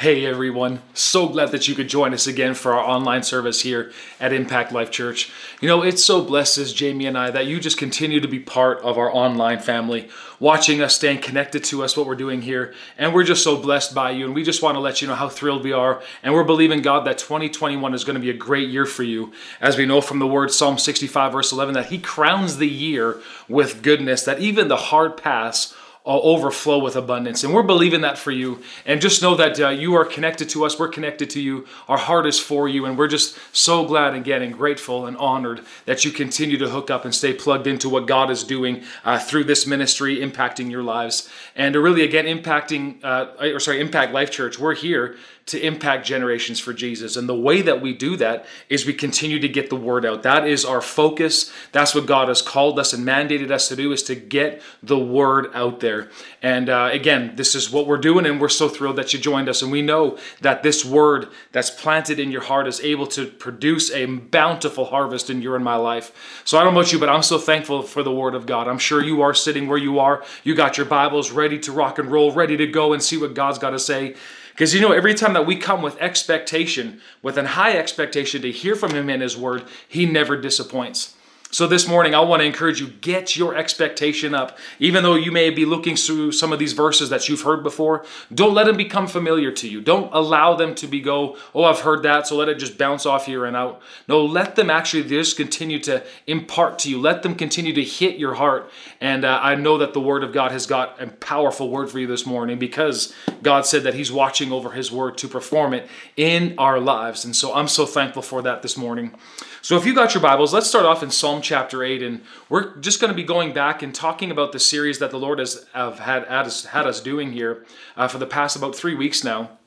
Hey everyone, so glad that you could join us again for our online service here at Impact Life Church. You know, it's so blessed as Jamie and I that you just continue to be part of our online family, watching us, staying connected to us, what we're doing here. And we're just so blessed by you. And we just want to let you know how thrilled we are. And we're believing, God, that 2021 is going to be a great year for you. As we know from the word Psalm 65, verse 11, that He crowns the year with goodness, that even the hard paths overflow with abundance. And we're believing that for you. And just know that uh, you are connected to us. We're connected to you. Our heart is for you. And we're just so glad again and grateful and honored that you continue to hook up and stay plugged into what God is doing uh, through this ministry, impacting your lives. And really, again, impacting, uh, or sorry, Impact Life Church, we're here to impact generations for Jesus. And the way that we do that is we continue to get the word out. That is our focus. That's what God has called us and mandated us to do is to get the word out there. And uh, again, this is what we're doing, and we're so thrilled that you joined us. And we know that this word that's planted in your heart is able to produce a bountiful harvest in your and my life. So I don't know about you, but I'm so thankful for the word of God. I'm sure you are sitting where you are. You got your Bibles ready to rock and roll, ready to go and see what God's got to say. Because you know, every time that we come with expectation, with an high expectation to hear from Him in His Word, He never disappoints. So this morning, I want to encourage you get your expectation up. Even though you may be looking through some of these verses that you've heard before, don't let them become familiar to you. Don't allow them to be go, oh, I've heard that, so let it just bounce off here and out. No, let them actually just continue to impart to you. Let them continue to hit your heart. And uh, I know that the Word of God has got a powerful word for you this morning because God said that He's watching over His Word to perform it in our lives. And so I'm so thankful for that this morning. So if you got your Bibles, let's start off in Psalm chapter 8. And we're just going to be going back and talking about the series that the Lord has have had, us, had us doing here uh, for the past about three weeks now.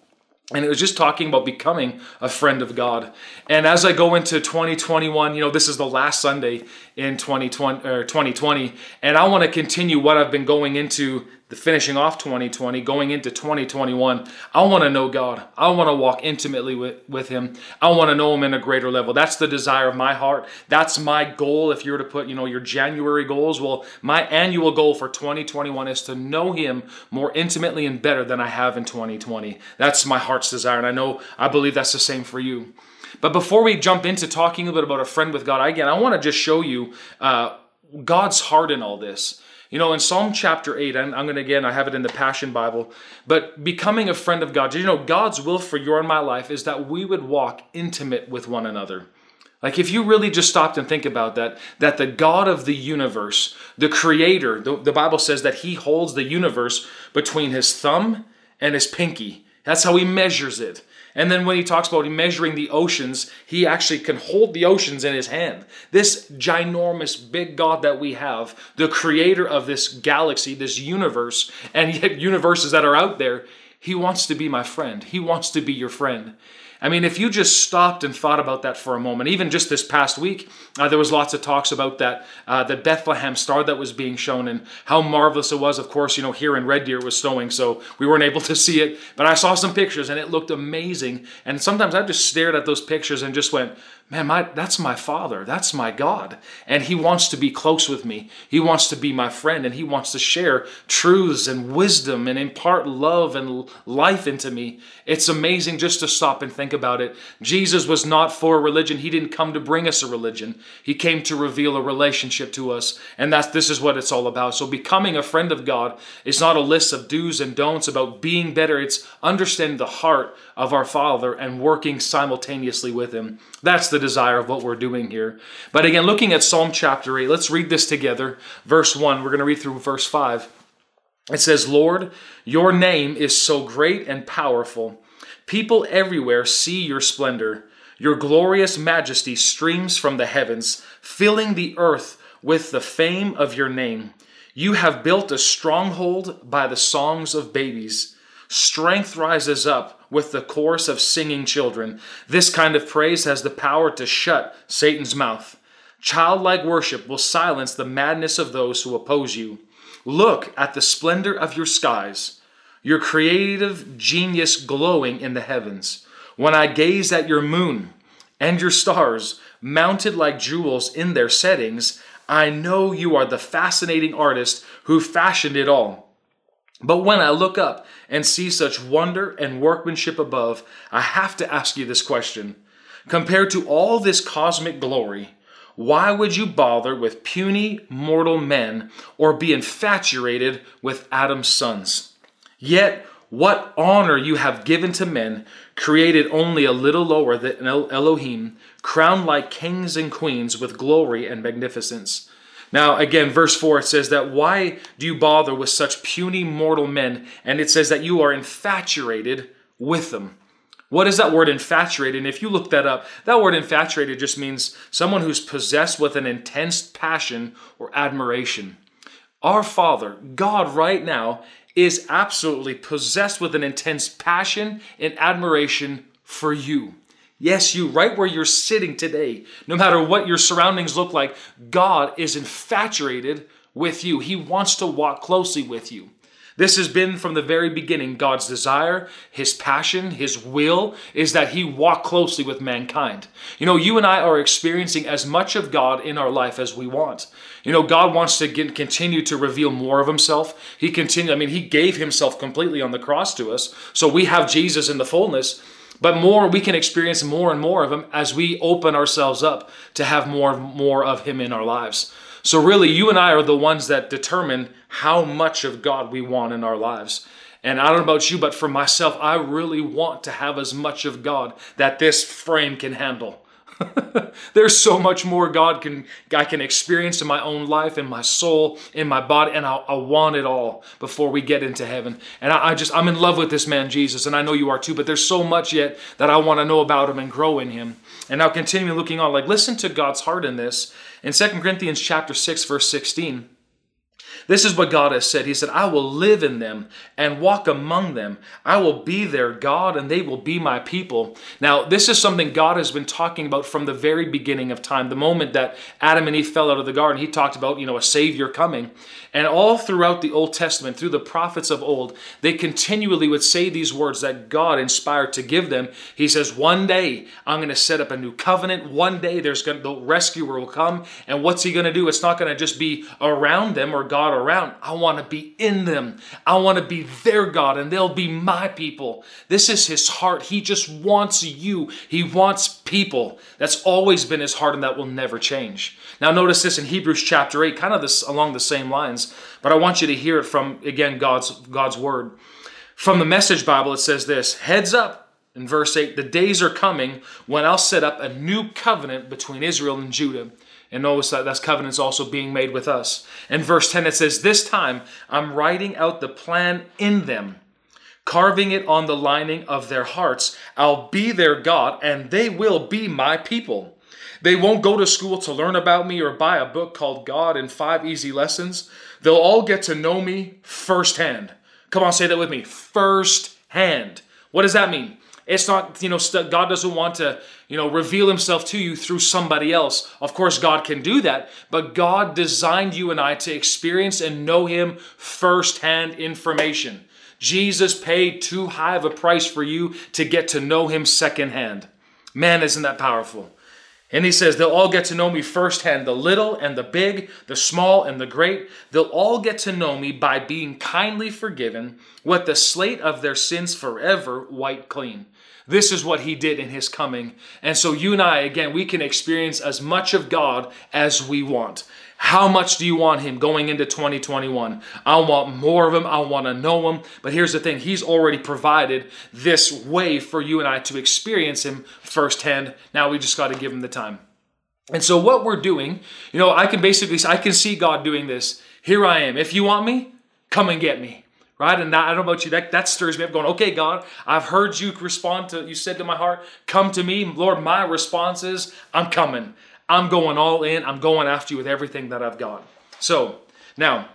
And it was just talking about becoming a friend of God. And as I go into 2021, you know, this is the last Sunday in 2020, or 2020 and I want to continue what I've been going into the finishing off 2020, going into 2021, I want to know God. I want to walk intimately with, with Him. I want to know Him in a greater level. That's the desire of my heart. That's my goal. If you were to put, you know, your January goals, well, my annual goal for 2021 is to know Him more intimately and better than I have in 2020. That's my heart's desire. And I know, I believe that's the same for you. But before we jump into talking a little bit about a friend with God, again, I want to just show you uh, God's heart in all this. You know, in Psalm chapter 8, I'm, I'm going to again, I have it in the Passion Bible, but becoming a friend of God, you know, God's will for your and my life is that we would walk intimate with one another. Like if you really just stopped and think about that, that the God of the universe, the creator, the, the Bible says that he holds the universe between his thumb and his pinky. That's how he measures it. And then when he talks about measuring the oceans, he actually can hold the oceans in his hand. This ginormous big God that we have, the creator of this galaxy, this universe, and yet universes that are out there, he wants to be my friend. He wants to be your friend. I mean, if you just stopped and thought about that for a moment, even just this past week, uh, there was lots of talks about that uh, the Bethlehem star that was being shown and how marvelous it was. Of course, you know, here in Red Deer it was snowing, so we weren't able to see it. But I saw some pictures and it looked amazing. And sometimes I just stared at those pictures and just went, man, my, that's my Father. That's my God. And He wants to be close with me. He wants to be my friend and He wants to share truths and wisdom and impart love and life into me. It's amazing just to stop and think about it. Jesus was not for religion. He didn't come to bring us a religion. He came to reveal a relationship to us. And that's this is what it's all about. So becoming a friend of God is not a list of do's and don'ts about being better. It's understanding the heart of our Father and working simultaneously with Him. That's the desire of what we're doing here. But again, looking at Psalm chapter 8, let's read this together. Verse 1, we're going to read through verse 5. It says, Lord, your name is so great and powerful. People everywhere see your splendor. Your glorious majesty streams from the heavens, filling the earth with the fame of your name. You have built a stronghold by the songs of babies. Strength rises up with the chorus of singing children. This kind of praise has the power to shut Satan's mouth. Childlike worship will silence the madness of those who oppose you. Look at the splendor of your skies, your creative genius glowing in the heavens. When I gaze at your moon and your stars, mounted like jewels in their settings, I know you are the fascinating artist who fashioned it all. But when I look up and see such wonder and workmanship above, I have to ask you this question. Compared to all this cosmic glory, why would you bother with puny mortal men or be infatuated with Adam's sons? Yet, what honor you have given to men, created only a little lower than Elohim, crowned like kings and queens with glory and magnificence. Now, again, verse 4, it says that why do you bother with such puny mortal men? And it says that you are infatuated with them. What is that word infatuated? And if you look that up, that word infatuated just means someone who's possessed with an intense passion or admiration. Our Father, God, right now, is absolutely possessed with an intense passion and admiration for you. Yes, you, right where you're sitting today, no matter what your surroundings look like, God is infatuated with you. He wants to walk closely with you. This has been from the very beginning God's desire, His passion, His will is that He walk closely with mankind. You know, you and I are experiencing as much of God in our life as we want. You know, God wants to get, continue to reveal more of Himself. He continued, I mean, He gave Himself completely on the cross to us, so we have Jesus in the fullness. But more, we can experience more and more of Him as we open ourselves up to have more and more of Him in our lives. So, really, you and I are the ones that determine how much of God we want in our lives. And I don't know about you, but for myself, I really want to have as much of God that this frame can handle. There's so much more God can I can experience in my own life, in my soul, in my body, and I, I want it all before we get into heaven. And I, I, just I'm in love with this man Jesus, and I know you are too. But there's so much yet that I want to know about him and grow in him. And now continuing looking on, like listen to God's heart in this in 2 Corinthians chapter six verse sixteen. This is what God has said. He said, I will live in them and walk among them. I will be their God and they will be my people. Now, this is something God has been talking about from the very beginning of time. The moment that Adam and Eve fell out of the garden, he talked about, you know, a savior coming. And all throughout the Old Testament, through the prophets of old, they continually would say these words that God inspired to give them. He says, One day I'm going to set up a new covenant. One day there's going to, the rescuer will come. And what's he going to do? It's not going to just be around them or God around. I want to be in them. I want to be their God and they'll be my people. This is his heart. He just wants you. He wants people. That's always been his heart and that will never change. Now notice this in Hebrews chapter 8, kind of this along the same lines but I want you to hear it from, again, God's, God's word. From the Message Bible, it says this Heads up, in verse 8, the days are coming when I'll set up a new covenant between Israel and Judah. And notice that that's covenants also being made with us. In verse 10, it says, This time I'm writing out the plan in them, carving it on the lining of their hearts. I'll be their God, and they will be my people. They won't go to school to learn about me or buy a book called God in Five Easy Lessons. They'll all get to know me firsthand. Come on, say that with me. Firsthand. What does that mean? It's not, you know, God doesn't want to, you know, reveal himself to you through somebody else. Of course, God can do that, but God designed you and I to experience and know him firsthand information. Jesus paid too high of a price for you to get to know him secondhand. Man, isn't that powerful? And he says, They'll all get to know me firsthand the little and the big, the small and the great. They'll all get to know me by being kindly forgiven, with the slate of their sins forever wiped clean. This is what he did in his coming. And so you and I, again, we can experience as much of God as we want. How much do you want him going into 2021? I want more of him. I want to know him. But here's the thing He's already provided this way for you and I to experience him firsthand. Now we just got to give him the time. And so what we're doing, you know, I can basically, I can see God doing this. Here I am. If you want me, come and get me. Right? And I don't know about you, that, that stirs me up going, okay, God, I've heard you respond to, you said to my heart, come to me. Lord, my response is, I'm coming. I'm going all in. I'm going after you with everything that I've got. So now,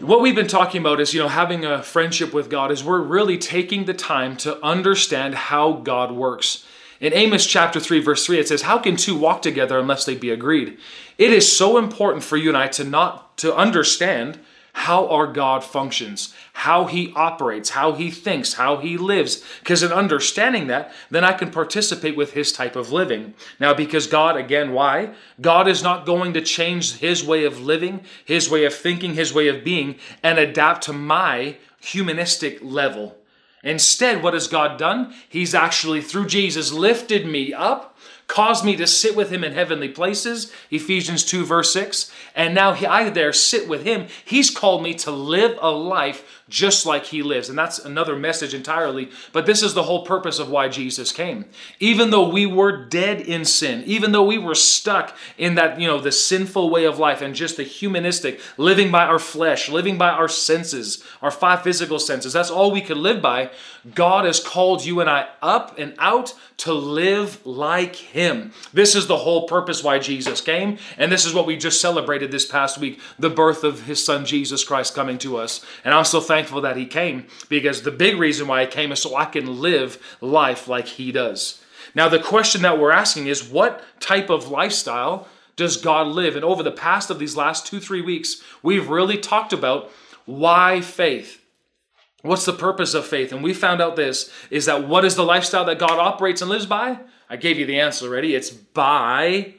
what we've been talking about is, you know, having a friendship with God is we're really taking the time to understand how God works. In Amos chapter 3, verse 3, it says, How can two walk together unless they be agreed? It is so important for you and I to not to understand how our God functions, how he operates, how he thinks, how he lives. Because in understanding that, then I can participate with his type of living. Now, because God, again, why? God is not going to change his way of living, his way of thinking, his way of being, and adapt to my humanistic level. Instead, what has God done? He's actually, through Jesus, lifted me up caused me to sit with him in heavenly places, Ephesians 2, verse 6. And now I there sit with him. He's called me to live a life just like he lives. And that's another message entirely. But this is the whole purpose of why Jesus came. Even though we were dead in sin, even though we were stuck in that, you know, the sinful way of life and just the humanistic, living by our flesh, living by our senses, our five physical senses, that's all we could live by. God has called you and I up and out to live like him. This is the whole purpose why Jesus came. And this is what we just celebrated this past week the birth of his son Jesus Christ coming to us. And I'm so thankful thankful that he came because the big reason why he came is so I can live life like he does. Now, the question that we're asking is what type of lifestyle does God live? And over the past of these last two, three weeks, we've really talked about why faith. What's the purpose of faith? And we found out this is that what is the lifestyle that God operates and lives by? I gave you the answer already. It's by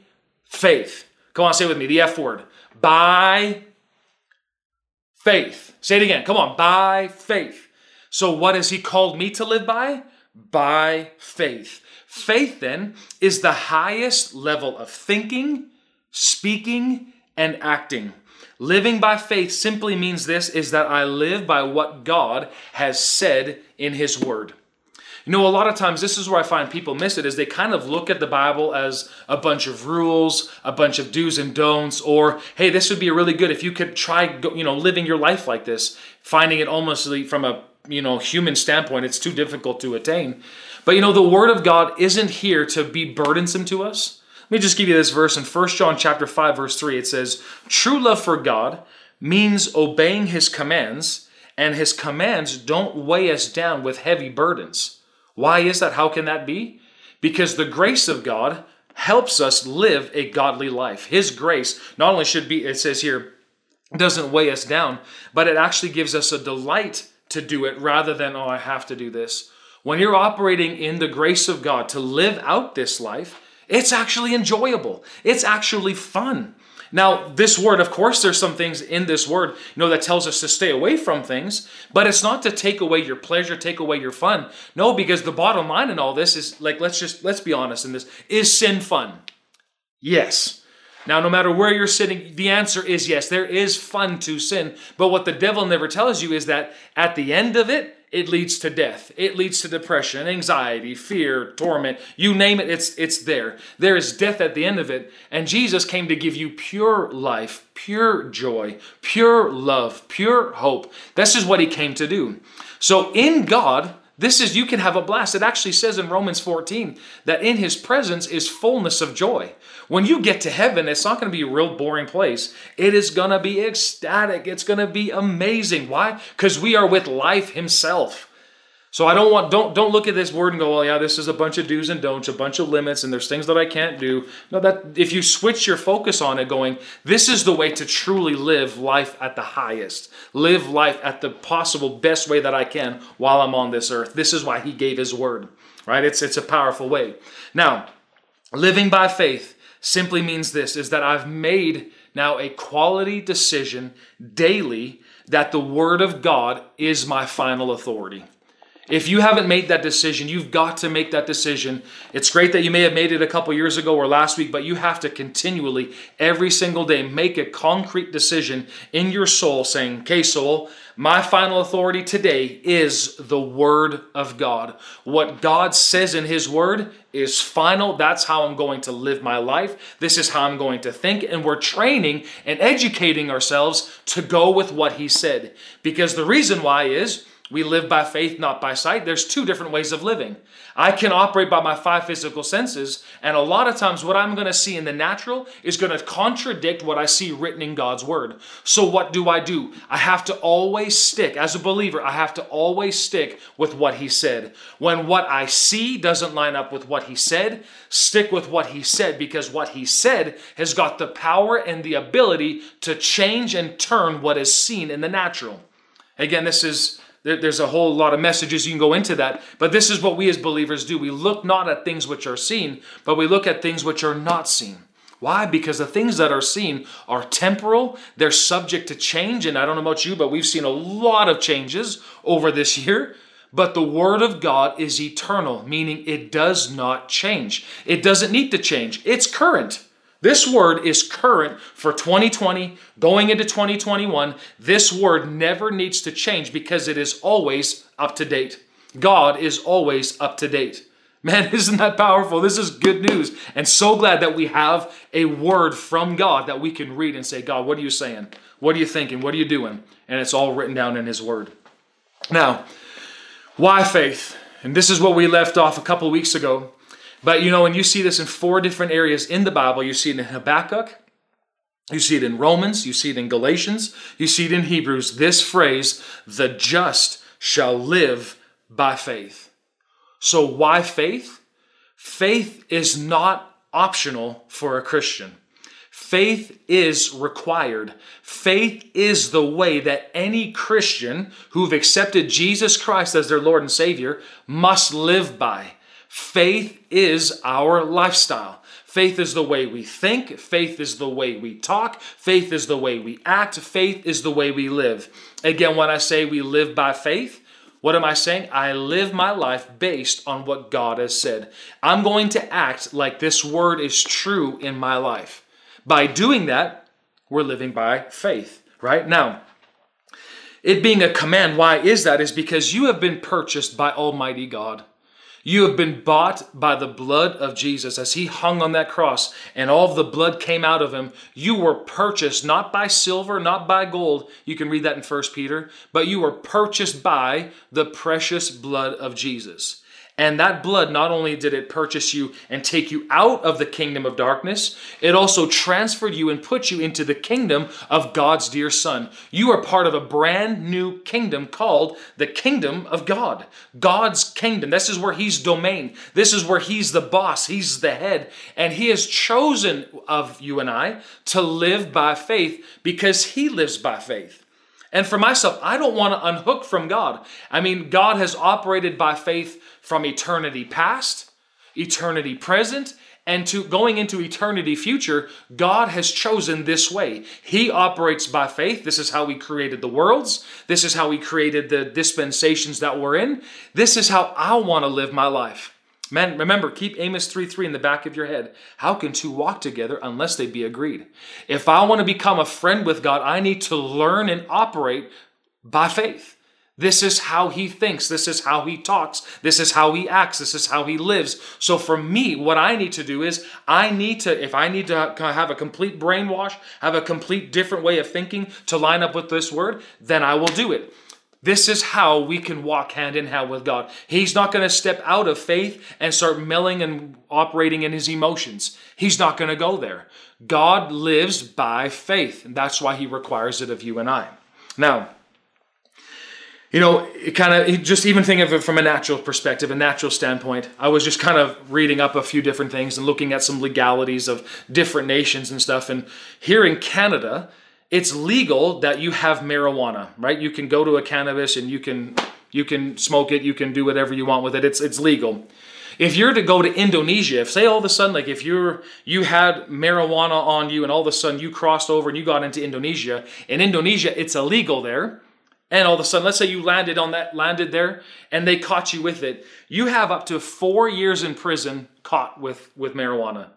faith. Come on, say it with me the F word. By faith. Say it again. Come on. By faith. So, what has He called me to live by? By faith. Faith, then, is the highest level of thinking, speaking, and acting. Living by faith simply means this is that I live by what God has said in His Word. You know, a lot of times this is where I find people miss it is they kind of look at the Bible as a bunch of rules, a bunch of do's and don'ts, or hey, this would be really good if you could try, you know, living your life like this, finding it almost from a you know human standpoint, it's too difficult to attain. But you know, the Word of God isn't here to be burdensome to us. Let me just give you this verse in 1 John chapter 5 verse 3 it says true love for God means obeying his commands and his commands don't weigh us down with heavy burdens why is that? How can that be? Because the grace of God helps us live a godly life. His grace not only should be, it says here, doesn't weigh us down, but it actually gives us a delight to do it rather than, oh, I have to do this. When you're operating in the grace of God to live out this life, it's actually enjoyable. It's actually fun. Now, this word, of course, there's some things in this word, you know, that tells us to stay away from things, but it's not to take away your pleasure, take away your fun. No, because the bottom line in all this is like, let's just, let's be honest in this. Is sin fun? Yes. Now, no matter where you're sitting, the answer is yes. There is fun to sin. But what the devil never tells you is that at the end of it, it leads to death. It leads to depression, anxiety, fear, torment. You name it, it's, it's there. There is death at the end of it. And Jesus came to give you pure life, pure joy, pure love, pure hope. This is what he came to do. So in God, this is, you can have a blast. It actually says in Romans 14 that in his presence is fullness of joy. When you get to heaven, it's not going to be a real boring place. It is going to be ecstatic. It's going to be amazing. Why? Because we are with life himself. So I don't want don't don't look at this word and go, well, yeah, this is a bunch of do's and don'ts, a bunch of limits, and there's things that I can't do. No, that if you switch your focus on it, going, this is the way to truly live life at the highest, live life at the possible best way that I can while I'm on this earth. This is why He gave His word, right? It's it's a powerful way. Now, living by faith simply means this: is that I've made now a quality decision daily that the Word of God is my final authority. If you haven't made that decision, you've got to make that decision. It's great that you may have made it a couple years ago or last week, but you have to continually, every single day, make a concrete decision in your soul saying, Okay, soul, my final authority today is the Word of God. What God says in His Word is final. That's how I'm going to live my life. This is how I'm going to think. And we're training and educating ourselves to go with what He said. Because the reason why is, We live by faith, not by sight. There's two different ways of living. I can operate by my five physical senses, and a lot of times what I'm going to see in the natural is going to contradict what I see written in God's word. So, what do I do? I have to always stick, as a believer, I have to always stick with what He said. When what I see doesn't line up with what He said, stick with what He said because what He said has got the power and the ability to change and turn what is seen in the natural. Again, this is there's a whole lot of messages you can go into that. But this is what we as believers do. We look not at things which are seen, but we look at things which are not seen. Why? Because the things that are seen are temporal, they're subject to change. And I don't know about you, but we've seen a lot of changes over this year. But the Word of God is eternal, meaning it does not change. It doesn't need to change, it's current. This word is current for 2020, going into 2021. This word never needs to change because it is always up to date. God is always up to date. Man, isn't that powerful? This is good news. And so glad that we have a word from God that we can read and say, God, what are you saying? What are you thinking? What are you doing? And it's all written down in His word. Now, why faith? And this is what we left off a couple weeks ago. But you know, when you see this in four different areas in the Bible, you see it in Habakkuk, you see it in Romans, you see it in Galatians, you see it in Hebrews, this phrase, the just shall live by faith. So, why faith? Faith is not optional for a Christian. Faith is required. Faith is the way that any Christian who've accepted Jesus Christ as their Lord and Savior must live by. Faith is our lifestyle. Faith is the way we think. Faith is the way we talk. Faith is the way we act. Faith is the way we live. Again, when I say we live by faith, what am I saying? I live my life based on what God has said. I'm going to act like this word is true in my life. By doing that, we're living by faith, right? Now, it being a command, why is that? Is because you have been purchased by Almighty God. You have been bought by the blood of Jesus as he hung on that cross and all the blood came out of him. You were purchased not by silver, not by gold. You can read that in 1 Peter, but you were purchased by the precious blood of Jesus. And that blood not only did it purchase you and take you out of the kingdom of darkness, it also transferred you and put you into the kingdom of God's dear Son. You are part of a brand new kingdom called the kingdom of God. God's kingdom. This is where He's domain. This is where He's the boss. He's the head. And He has chosen of you and I to live by faith because He lives by faith. And for myself, I don't want to unhook from God. I mean, God has operated by faith from eternity past, eternity present, and to going into eternity future, God has chosen this way. He operates by faith. This is how He created the worlds. This is how He created the dispensations that we're in. This is how I want to live my life. Man, remember, keep Amos 3 3 in the back of your head. How can two walk together unless they be agreed? If I want to become a friend with God, I need to learn and operate by faith. This is how he thinks. This is how he talks. This is how he acts. This is how he lives. So for me, what I need to do is I need to, if I need to have a complete brainwash, have a complete different way of thinking to line up with this word, then I will do it. This is how we can walk hand in hand with God. He's not going to step out of faith and start milling and operating in his emotions. He's not going to go there. God lives by faith, and that's why he requires it of you and I. Now, you know, it kind of just even think of it from a natural perspective, a natural standpoint. I was just kind of reading up a few different things and looking at some legalities of different nations and stuff. And here in Canada, it's legal that you have marijuana, right? You can go to a cannabis and you can you can smoke it, you can do whatever you want with it. It's it's legal. If you're to go to Indonesia, if say all of a sudden like if you're you had marijuana on you and all of a sudden you crossed over and you got into Indonesia, in Indonesia it's illegal there. And all of a sudden, let's say you landed on that landed there and they caught you with it. You have up to 4 years in prison caught with with marijuana.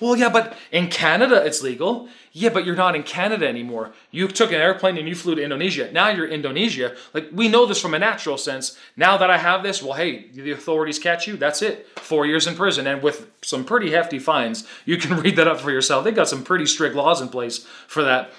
Well, yeah, but in Canada it's legal. Yeah, but you're not in Canada anymore. You took an airplane and you flew to Indonesia. Now you're Indonesia. Like we know this from a natural sense. Now that I have this, well, hey, the authorities catch you. That's it. Four years in prison and with some pretty hefty fines. You can read that up for yourself. They've got some pretty strict laws in place for that.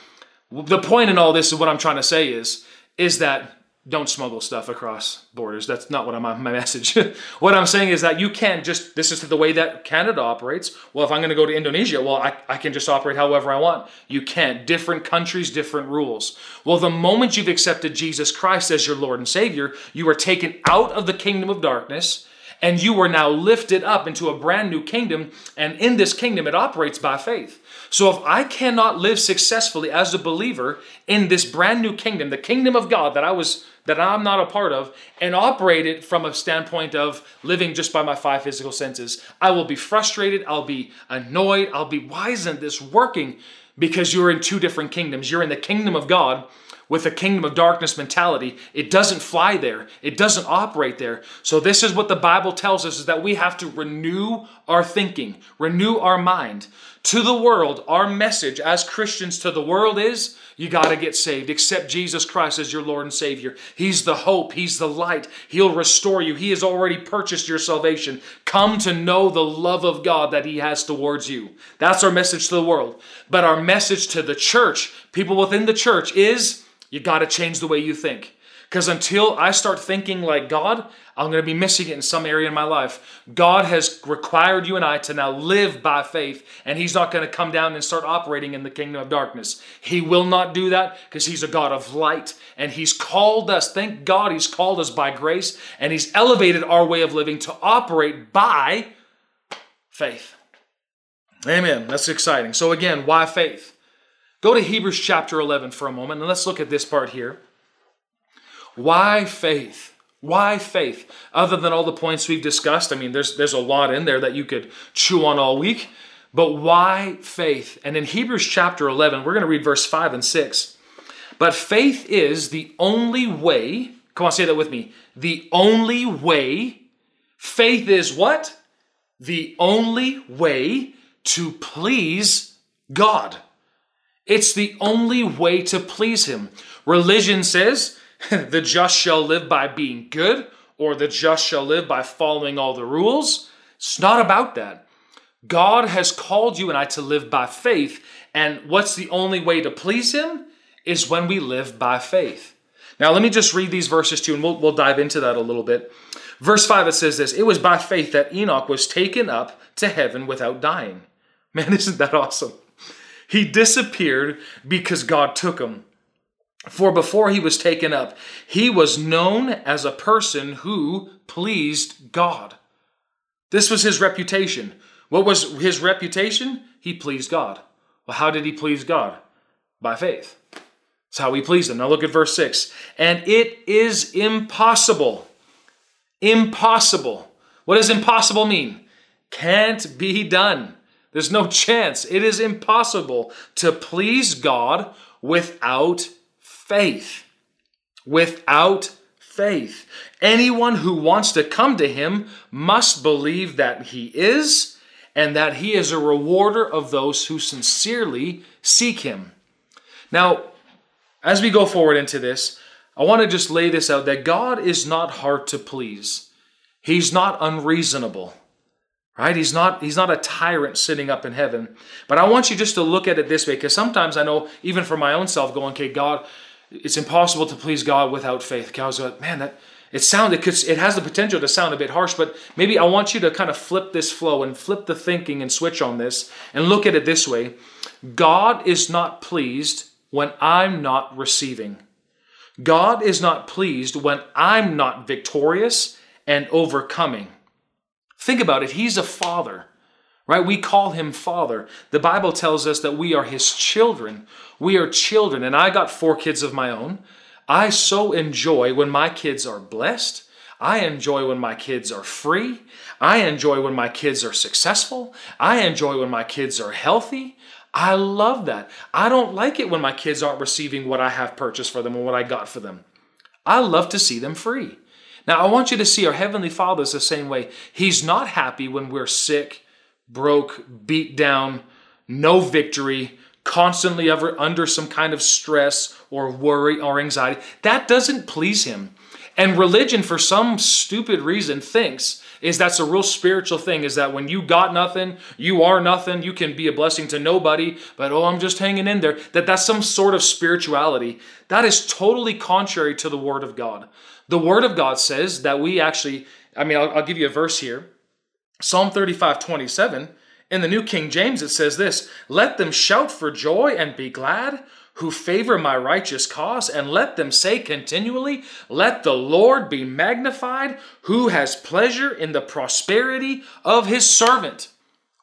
The point in all this is what I'm trying to say is, is that don't smuggle stuff across borders. That's not what I'm my message. what I'm saying is that you can't just this is the way that Canada operates. Well, if I'm going to go to Indonesia, well, I, I can just operate however I want. You can't. Different countries, different rules. Well, the moment you've accepted Jesus Christ as your Lord and Savior, you are taken out of the kingdom of darkness and you are now lifted up into a brand new kingdom. And in this kingdom, it operates by faith. So if I cannot live successfully as a believer in this brand new kingdom, the kingdom of God that I was that I'm not a part of, and operate it from a standpoint of living just by my five physical senses, I will be frustrated, I'll be annoyed, I'll be why isn't this working? Because you're in two different kingdoms. You're in the kingdom of God with a kingdom of darkness mentality. It doesn't fly there. It doesn't operate there. So this is what the Bible tells us is that we have to renew our thinking, renew our mind. To the world, our message as Christians to the world is you got to get saved. Accept Jesus Christ as your Lord and Savior. He's the hope, He's the light. He'll restore you. He has already purchased your salvation. Come to know the love of God that He has towards you. That's our message to the world. But our message to the church, people within the church, is you got to change the way you think. Because until I start thinking like God, I'm going to be missing it in some area in my life. God has required you and I to now live by faith, and He's not going to come down and start operating in the kingdom of darkness. He will not do that because He's a God of light, and He's called us. Thank God He's called us by grace, and He's elevated our way of living to operate by faith. Amen. That's exciting. So, again, why faith? Go to Hebrews chapter 11 for a moment, and let's look at this part here. Why faith? Why faith? Other than all the points we've discussed, I mean, there's, there's a lot in there that you could chew on all week, but why faith? And in Hebrews chapter 11, we're going to read verse 5 and 6. But faith is the only way, come on, say that with me. The only way, faith is what? The only way to please God. It's the only way to please Him. Religion says, the just shall live by being good, or the just shall live by following all the rules. It's not about that. God has called you and I to live by faith, and what's the only way to please Him? Is when we live by faith. Now, let me just read these verses too, and we'll, we'll dive into that a little bit. Verse 5, it says this It was by faith that Enoch was taken up to heaven without dying. Man, isn't that awesome? He disappeared because God took him. For before he was taken up, he was known as a person who pleased God. This was his reputation. What was his reputation? He pleased God. Well, how did he please God? By faith. That's how he pleased him. Now look at verse 6. And it is impossible. Impossible. What does impossible mean? Can't be done. There's no chance. It is impossible to please God without faith. Without faith. Anyone who wants to come to him must believe that he is and that he is a rewarder of those who sincerely seek him. Now, as we go forward into this, I want to just lay this out that God is not hard to please. He's not unreasonable. Right? He's not he's not a tyrant sitting up in heaven. But I want you just to look at it this way because sometimes I know even for my own self going, okay, God, it's impossible to please God without faith. I was like, man, that it sounded it has the potential to sound a bit harsh, but maybe I want you to kind of flip this flow and flip the thinking and switch on this and look at it this way. God is not pleased when I'm not receiving. God is not pleased when I'm not victorious and overcoming. Think about it. He's a father right? We call him Father. The Bible tells us that we are his children. We are children, and I got four kids of my own. I so enjoy when my kids are blessed. I enjoy when my kids are free. I enjoy when my kids are successful. I enjoy when my kids are healthy. I love that. I don't like it when my kids aren't receiving what I have purchased for them or what I got for them. I love to see them free. Now, I want you to see our Heavenly Father is the same way. He's not happy when we're sick broke, beat down, no victory, constantly ever under some kind of stress or worry or anxiety. That doesn't please him. And religion, for some stupid reason, thinks is that's a real spiritual thing is that when you got nothing, you are nothing, you can be a blessing to nobody, but oh, I'm just hanging in there. That that's some sort of spirituality. That is totally contrary to the word of God. The word of God says that we actually, I mean, I'll, I'll give you a verse here. Psalm 35, 27. In the New King James, it says this Let them shout for joy and be glad who favor my righteous cause, and let them say continually, Let the Lord be magnified, who has pleasure in the prosperity of his servant.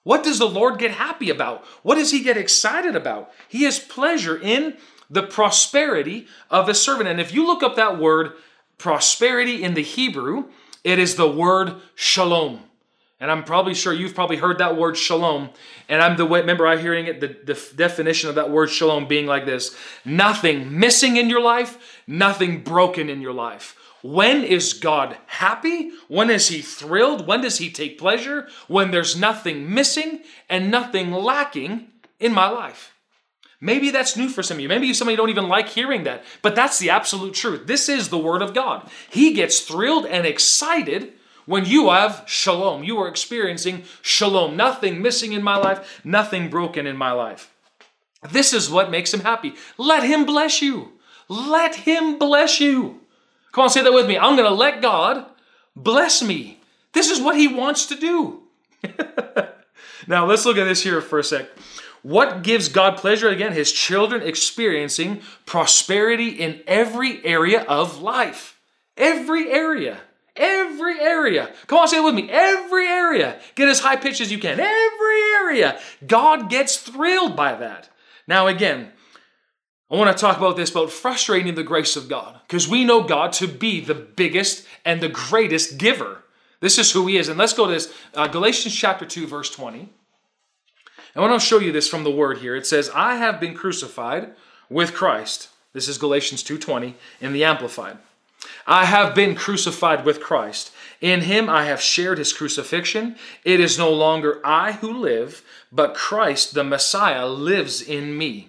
What does the Lord get happy about? What does he get excited about? He has pleasure in the prosperity of his servant. And if you look up that word prosperity in the Hebrew, it is the word shalom. And I'm probably sure you've probably heard that word shalom. And I'm the way, remember I hearing it, the, the definition of that word shalom being like this nothing missing in your life, nothing broken in your life. When is God happy? When is He thrilled? When does He take pleasure? When there's nothing missing and nothing lacking in my life. Maybe that's new for some of you. Maybe some of you don't even like hearing that, but that's the absolute truth. This is the Word of God. He gets thrilled and excited when you have shalom, you are experiencing shalom. Nothing missing in my life, nothing broken in my life. This is what makes him happy. Let him bless you. Let him bless you. Come on, say that with me. I'm going to let God bless me. This is what he wants to do. now, let's look at this here for a sec. What gives God pleasure? Again, his children experiencing prosperity in every area of life. Every area. Every area. Come on, say it with me. Every area. Get as high pitch as you can. Every area. God gets thrilled by that. Now, again, I want to talk about this about frustrating the grace of God because we know God to be the biggest and the greatest giver. This is who He is. And let's go to this uh, Galatians chapter 2, verse 20. I want to show you this from the word here. It says, I have been crucified with Christ. This is Galatians 2:20 in the Amplified. I have been crucified with Christ. In him I have shared his crucifixion. It is no longer I who live, but Christ, the Messiah, lives in me.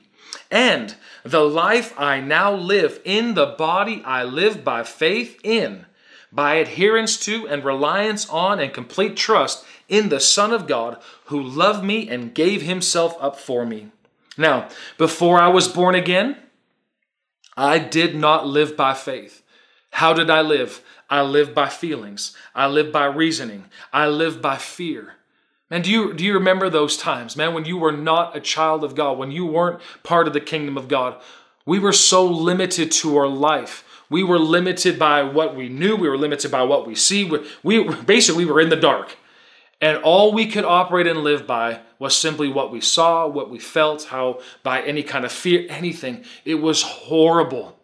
And the life I now live in the body, I live by faith in, by adherence to and reliance on and complete trust in the Son of God who loved me and gave himself up for me. Now, before I was born again, I did not live by faith. How did I live? I live by feelings. I live by reasoning. I live by fear. Man, do you, do you remember those times, man, when you were not a child of God, when you weren't part of the kingdom of God? We were so limited to our life. We were limited by what we knew. We were limited by what we see. We, we basically we were in the dark. And all we could operate and live by was simply what we saw, what we felt, how by any kind of fear, anything. It was horrible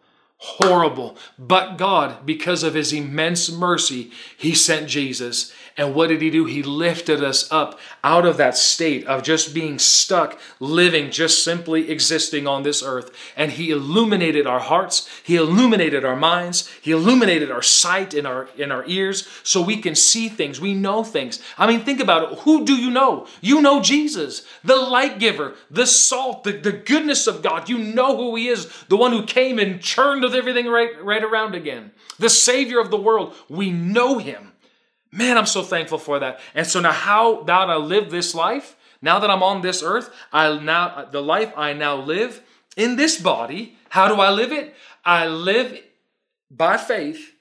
horrible. But God, because of his immense mercy, he sent Jesus. And what did he do? He lifted us up out of that state of just being stuck, living, just simply existing on this earth. And he illuminated our hearts, he illuminated our minds, he illuminated our sight in our in our ears so we can see things, we know things. I mean, think about it. Who do you know? You know Jesus, the light giver, the salt, the, the goodness of God. You know who he is, the one who came and churned everything right, right around again. The Savior of the world. We know him. Man, I'm so thankful for that. And so now, how that I live this life, now that I'm on this earth, I now the life I now live in this body. How do I live it? I live by faith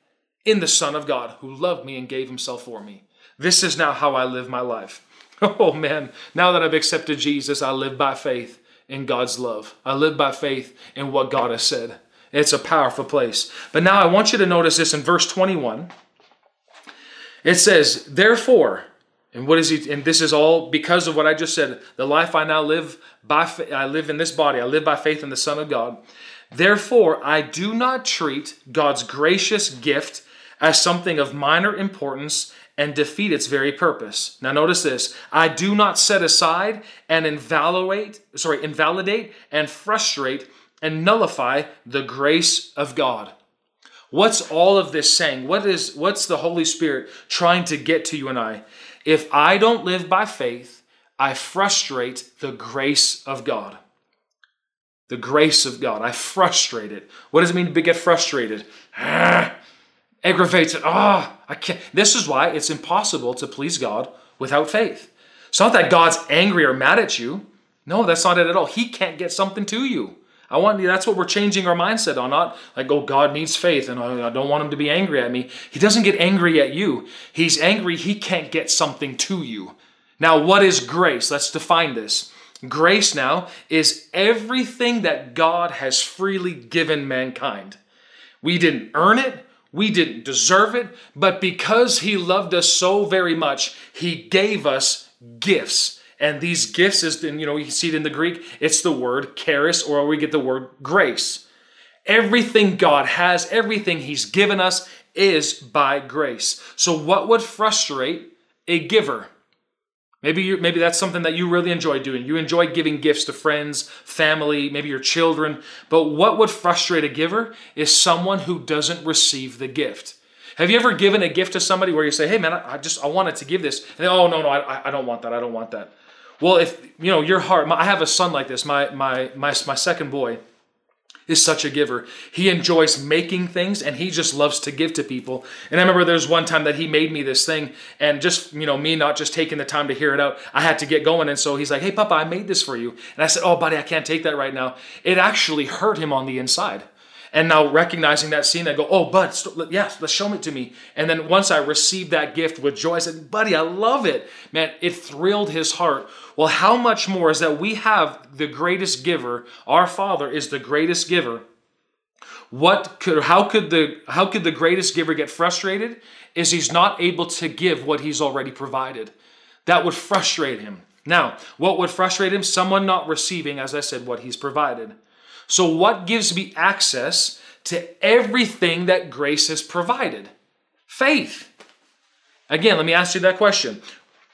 in the Son of God who loved me and gave himself for me. This is now how I live my life. Oh man, now that I've accepted Jesus, I live by faith in God's love. I live by faith in what God has said. It's a powerful place. But now I want you to notice this in verse 21. It says, therefore, and what is he? And this is all because of what I just said. The life I now live by, I live in this body. I live by faith in the Son of God. Therefore, I do not treat God's gracious gift as something of minor importance and defeat its very purpose. Now notice this. I do not set aside and invalidate, sorry, invalidate and frustrate and nullify the grace of God. What's all of this saying? What is what's the Holy Spirit trying to get to you and I? If I don't live by faith, I frustrate the grace of God. The grace of God. I frustrate it. What does it mean to get frustrated? aggravates it. Ah, oh, I can't. This is why it's impossible to please God without faith. It's not that God's angry or mad at you. No, that's not it at all. He can't get something to you. I want that's what we're changing our mindset on. Not like, oh, God needs faith and I don't want him to be angry at me. He doesn't get angry at you. He's angry, he can't get something to you. Now, what is grace? Let's define this. Grace now is everything that God has freely given mankind. We didn't earn it, we didn't deserve it, but because He loved us so very much, He gave us gifts. And these gifts is, you know, you see it in the Greek, it's the word charis, or we get the word grace. Everything God has, everything He's given us is by grace. So, what would frustrate a giver? Maybe you maybe that's something that you really enjoy doing. You enjoy giving gifts to friends, family, maybe your children. But what would frustrate a giver is someone who doesn't receive the gift. Have you ever given a gift to somebody where you say, "Hey, man, I, I just I wanted to give this," and they, "Oh no, no, I, I don't want that. I don't want that." Well, if you know your heart, my, I have a son like this. My my my my second boy is such a giver. He enjoys making things and he just loves to give to people. And I remember there's one time that he made me this thing and just, you know, me not just taking the time to hear it out, I had to get going. And so he's like, Hey, Papa, I made this for you. And I said, Oh, buddy, I can't take that right now. It actually hurt him on the inside. And now recognizing that scene, I go, oh, bud, st- yeah, let's show it to me. And then once I received that gift with joy, I said, buddy, I love it. Man, it thrilled his heart. Well, how much more is that we have the greatest giver? Our Father is the greatest giver. What could, how could the, how could the greatest giver get frustrated? Is he's not able to give what he's already provided. That would frustrate him. Now, what would frustrate him? Someone not receiving, as I said, what he's provided. So, what gives me access to everything that grace has provided? Faith. Again, let me ask you that question.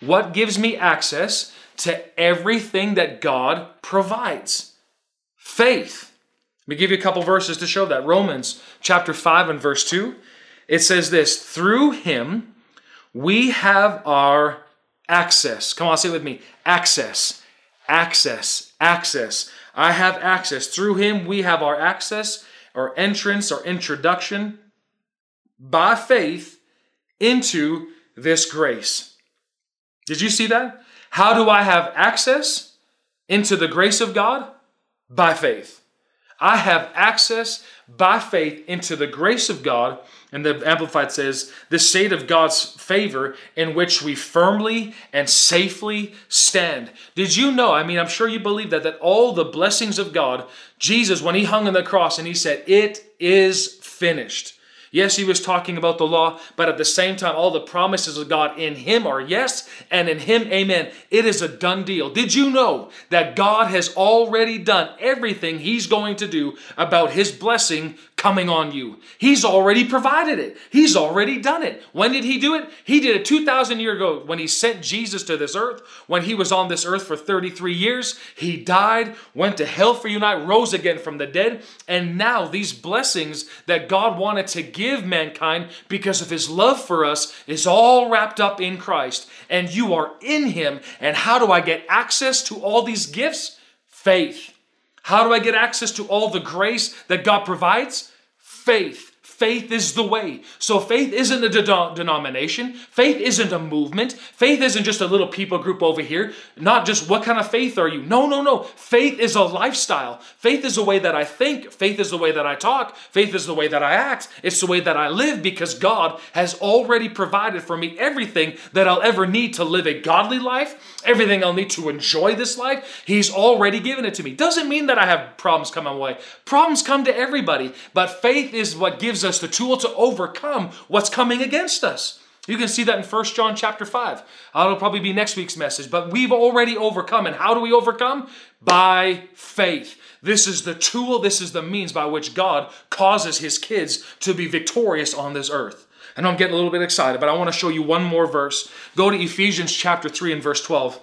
What gives me access to everything that God provides? Faith. Let me give you a couple verses to show that. Romans chapter 5 and verse 2. It says this Through him we have our access. Come on, say it with me. Access, access, access. I have access. Through him, we have our access, our entrance, our introduction by faith into this grace. Did you see that? How do I have access into the grace of God? By faith. I have access by faith into the grace of God. And the Amplified says, the state of God's favor in which we firmly and safely stand. Did you know? I mean, I'm sure you believe that, that all the blessings of God, Jesus, when he hung on the cross and he said, It is finished. Yes, he was talking about the law, but at the same time, all the promises of God in him are yes, and in him, amen. It is a done deal. Did you know that God has already done everything he's going to do about his blessing coming on you. He's already provided it. He's already done it. When did he do it? He did it 2,000 years ago when he sent Jesus to this earth. When he was on this earth for 33 years, he died, went to hell for you and I, rose again from the dead. And now these blessings that God wanted to give mankind because of his love for us is all wrapped up in Christ. And you are in him. And how do I get access to all these gifts? Faith. How do I get access to all the grace that God provides? Faith. Faith is the way. So faith isn't a de- denomination. Faith isn't a movement. Faith isn't just a little people group over here. Not just what kind of faith are you? No, no, no. Faith is a lifestyle. Faith is the way that I think. Faith is the way that I talk. Faith is the way that I act. It's the way that I live because God has already provided for me everything that I'll ever need to live a godly life, everything I'll need to enjoy this life. He's already given it to me. Doesn't mean that I have problems come my way. Problems come to everybody, but faith is what gives us the tool to overcome what's coming against us. You can see that in 1 John chapter 5. That'll probably be next week's message. But we've already overcome. And how do we overcome? By faith. This is the tool, this is the means by which God causes his kids to be victorious on this earth. I know I'm getting a little bit excited, but I want to show you one more verse. Go to Ephesians chapter 3 and verse 12.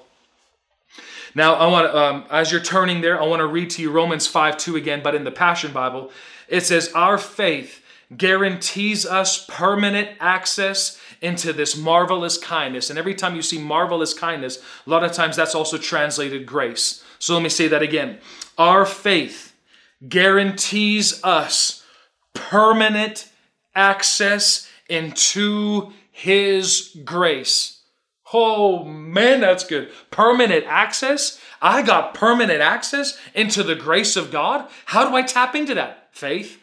Now, I want to, um, as you're turning there, I want to read to you Romans 5 2 again, but in the Passion Bible. It says, Our faith guarantees us permanent access into this marvelous kindness. And every time you see marvelous kindness, a lot of times that's also translated grace. So let me say that again. Our faith guarantees us permanent access into his grace. Oh man, that's good. Permanent access. I got permanent access into the grace of God. How do I tap into that? Faith.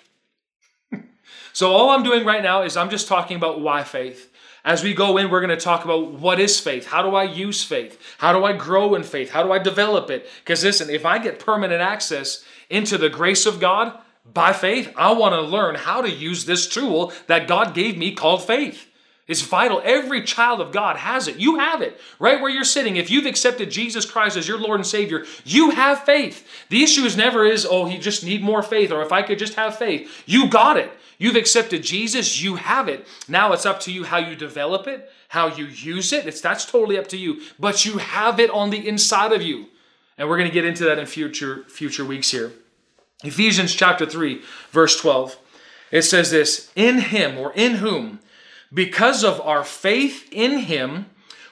So, all I'm doing right now is I'm just talking about why faith. As we go in, we're going to talk about what is faith? How do I use faith? How do I grow in faith? How do I develop it? Because listen, if I get permanent access into the grace of God by faith, I want to learn how to use this tool that God gave me called faith. It's vital. Every child of God has it. You have it right where you're sitting. If you've accepted Jesus Christ as your Lord and Savior, you have faith. The issue is never is, oh, you just need more faith, or if I could just have faith. You got it. You've accepted Jesus, you have it. Now it's up to you how you develop it, how you use it. It's that's totally up to you. But you have it on the inside of you. And we're going to get into that in future future weeks here. Ephesians chapter 3, verse 12. It says this, in him or in whom, because of our faith in him,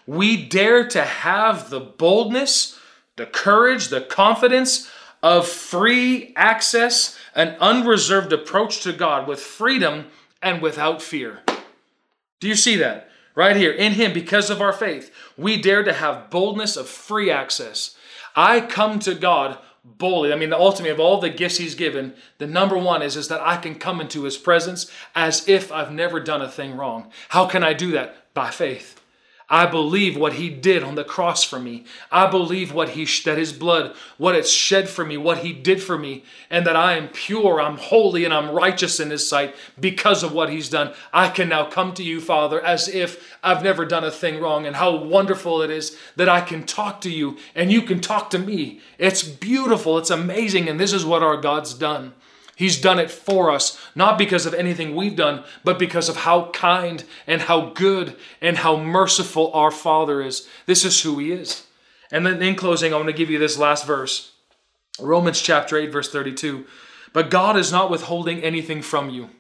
we dare to have the boldness, the courage, the confidence of free access, an unreserved approach to God with freedom and without fear. Do you see that? Right here, in Him, because of our faith, we dare to have boldness of free access. I come to God boldly. I mean, the ultimate of all the gifts He's given, the number one is, is that I can come into His presence as if I've never done a thing wrong. How can I do that? By faith. I believe what he did on the cross for me. I believe what he that his blood, what it's shed for me, what he did for me, and that I am pure, I'm holy, and I'm righteous in his sight because of what he's done. I can now come to you, Father, as if I've never done a thing wrong, and how wonderful it is that I can talk to you and you can talk to me. It's beautiful, it's amazing, and this is what our God's done. He's done it for us, not because of anything we've done, but because of how kind and how good and how merciful our Father is. This is who He is. And then in closing, I want to give you this last verse Romans chapter 8, verse 32. But God is not withholding anything from you.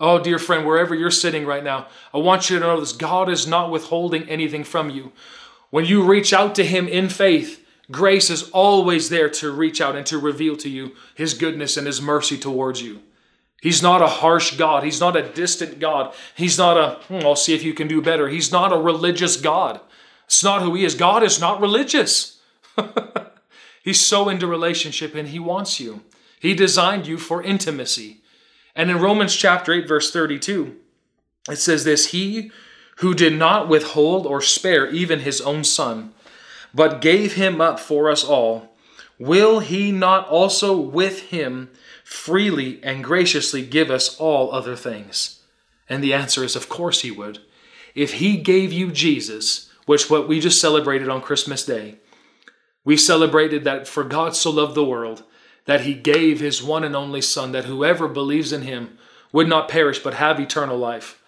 Oh, dear friend, wherever you're sitting right now, I want you to know this God is not withholding anything from you. When you reach out to Him in faith, Grace is always there to reach out and to reveal to you His goodness and His mercy towards you. He's not a harsh God. He's not a distant God. He's not a, hmm, I'll see if you can do better. He's not a religious God. It's not who He is. God is not religious. He's so into relationship and He wants you. He designed you for intimacy. And in Romans chapter 8, verse 32, it says this He who did not withhold or spare even His own Son but gave him up for us all, will he not also with him freely and graciously give us all other things? And the answer is, of course, he would. If he gave you Jesus, which what we just celebrated on Christmas Day, we celebrated that for God so loved the world that he gave his one and only Son, that whoever believes in him would not perish but have eternal life.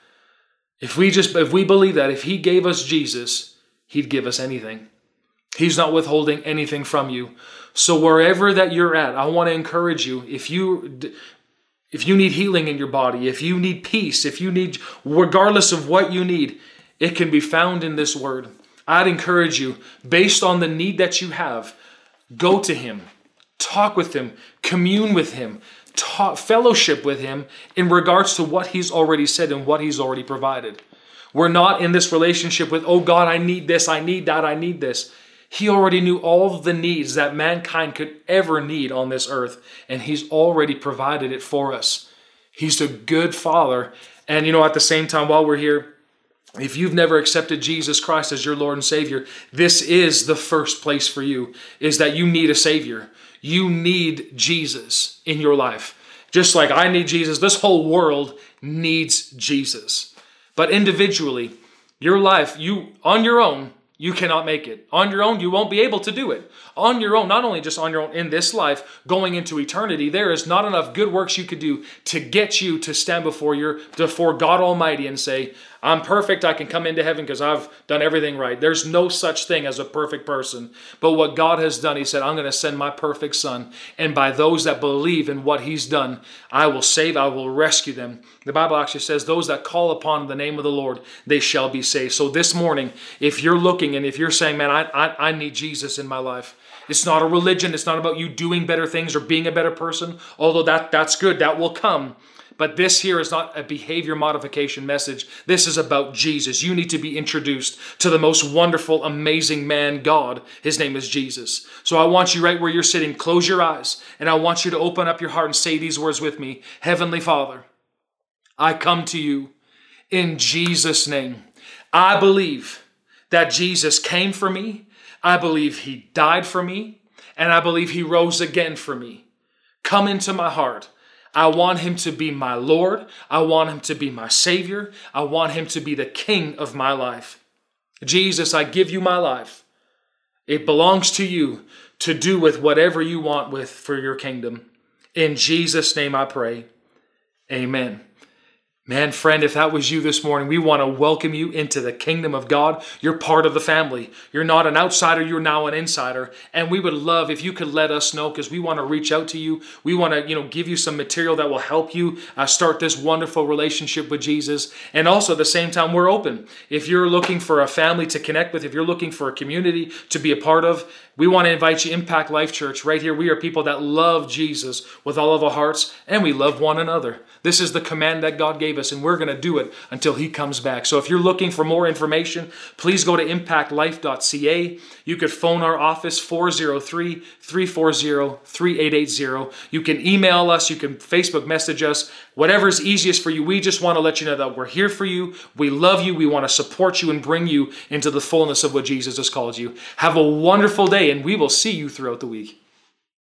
If we just if we believe that if he gave us Jesus, he'd give us anything. He's not withholding anything from you. So wherever that you're at, I want to encourage you if you if you need healing in your body, if you need peace, if you need regardless of what you need, it can be found in this word. I'd encourage you based on the need that you have, go to him, talk with him, commune with him, talk, fellowship with him in regards to what he's already said and what he's already provided. We're not in this relationship with, oh God, I need this, I need that, I need this. He already knew all the needs that mankind could ever need on this earth, and He's already provided it for us. He's a good Father. And you know, at the same time, while we're here, if you've never accepted Jesus Christ as your Lord and Savior, this is the first place for you, is that you need a Savior. You need Jesus in your life. Just like I need Jesus, this whole world needs Jesus. But individually, your life, you on your own, you cannot make it. On your own, you won't be able to do it. On your own, not only just on your own in this life, going into eternity, there is not enough good works you could do to get you to stand before your before God Almighty and say, I'm perfect. I can come into heaven because I've done everything right. There's no such thing as a perfect person. But what God has done, He said, I'm going to send my perfect Son. And by those that believe in what He's done, I will save, I will rescue them. The Bible actually says, Those that call upon the name of the Lord, they shall be saved. So this morning, if you're looking and if you're saying, Man, I, I, I need Jesus in my life, it's not a religion. It's not about you doing better things or being a better person, although that, that's good. That will come. But this here is not a behavior modification message. This is about Jesus. You need to be introduced to the most wonderful, amazing man, God. His name is Jesus. So I want you right where you're sitting, close your eyes, and I want you to open up your heart and say these words with me Heavenly Father, I come to you in Jesus' name. I believe that Jesus came for me. I believe he died for me. And I believe he rose again for me. Come into my heart. I want him to be my Lord. I want him to be my Savior. I want him to be the King of my life. Jesus, I give you my life. It belongs to you to do with whatever you want with for your kingdom. In Jesus' name I pray. Amen. Man, friend, if that was you this morning, we want to welcome you into the kingdom of God. You're part of the family. You're not an outsider, you're now an insider. And we would love if you could let us know because we want to reach out to you. We want to, you know, give you some material that will help you uh, start this wonderful relationship with Jesus. And also at the same time, we're open. If you're looking for a family to connect with, if you're looking for a community to be a part of, we want to invite you Impact Life Church. Right here, we are people that love Jesus with all of our hearts and we love one another. This is the command that God gave us, and we're going to do it until He comes back. So if you're looking for more information, please go to impactlife.ca. You could phone our office 403 340 3880. You can email us, you can Facebook message us, whatever is easiest for you. We just want to let you know that we're here for you. We love you. We want to support you and bring you into the fullness of what Jesus has called you. Have a wonderful day, and we will see you throughout the week.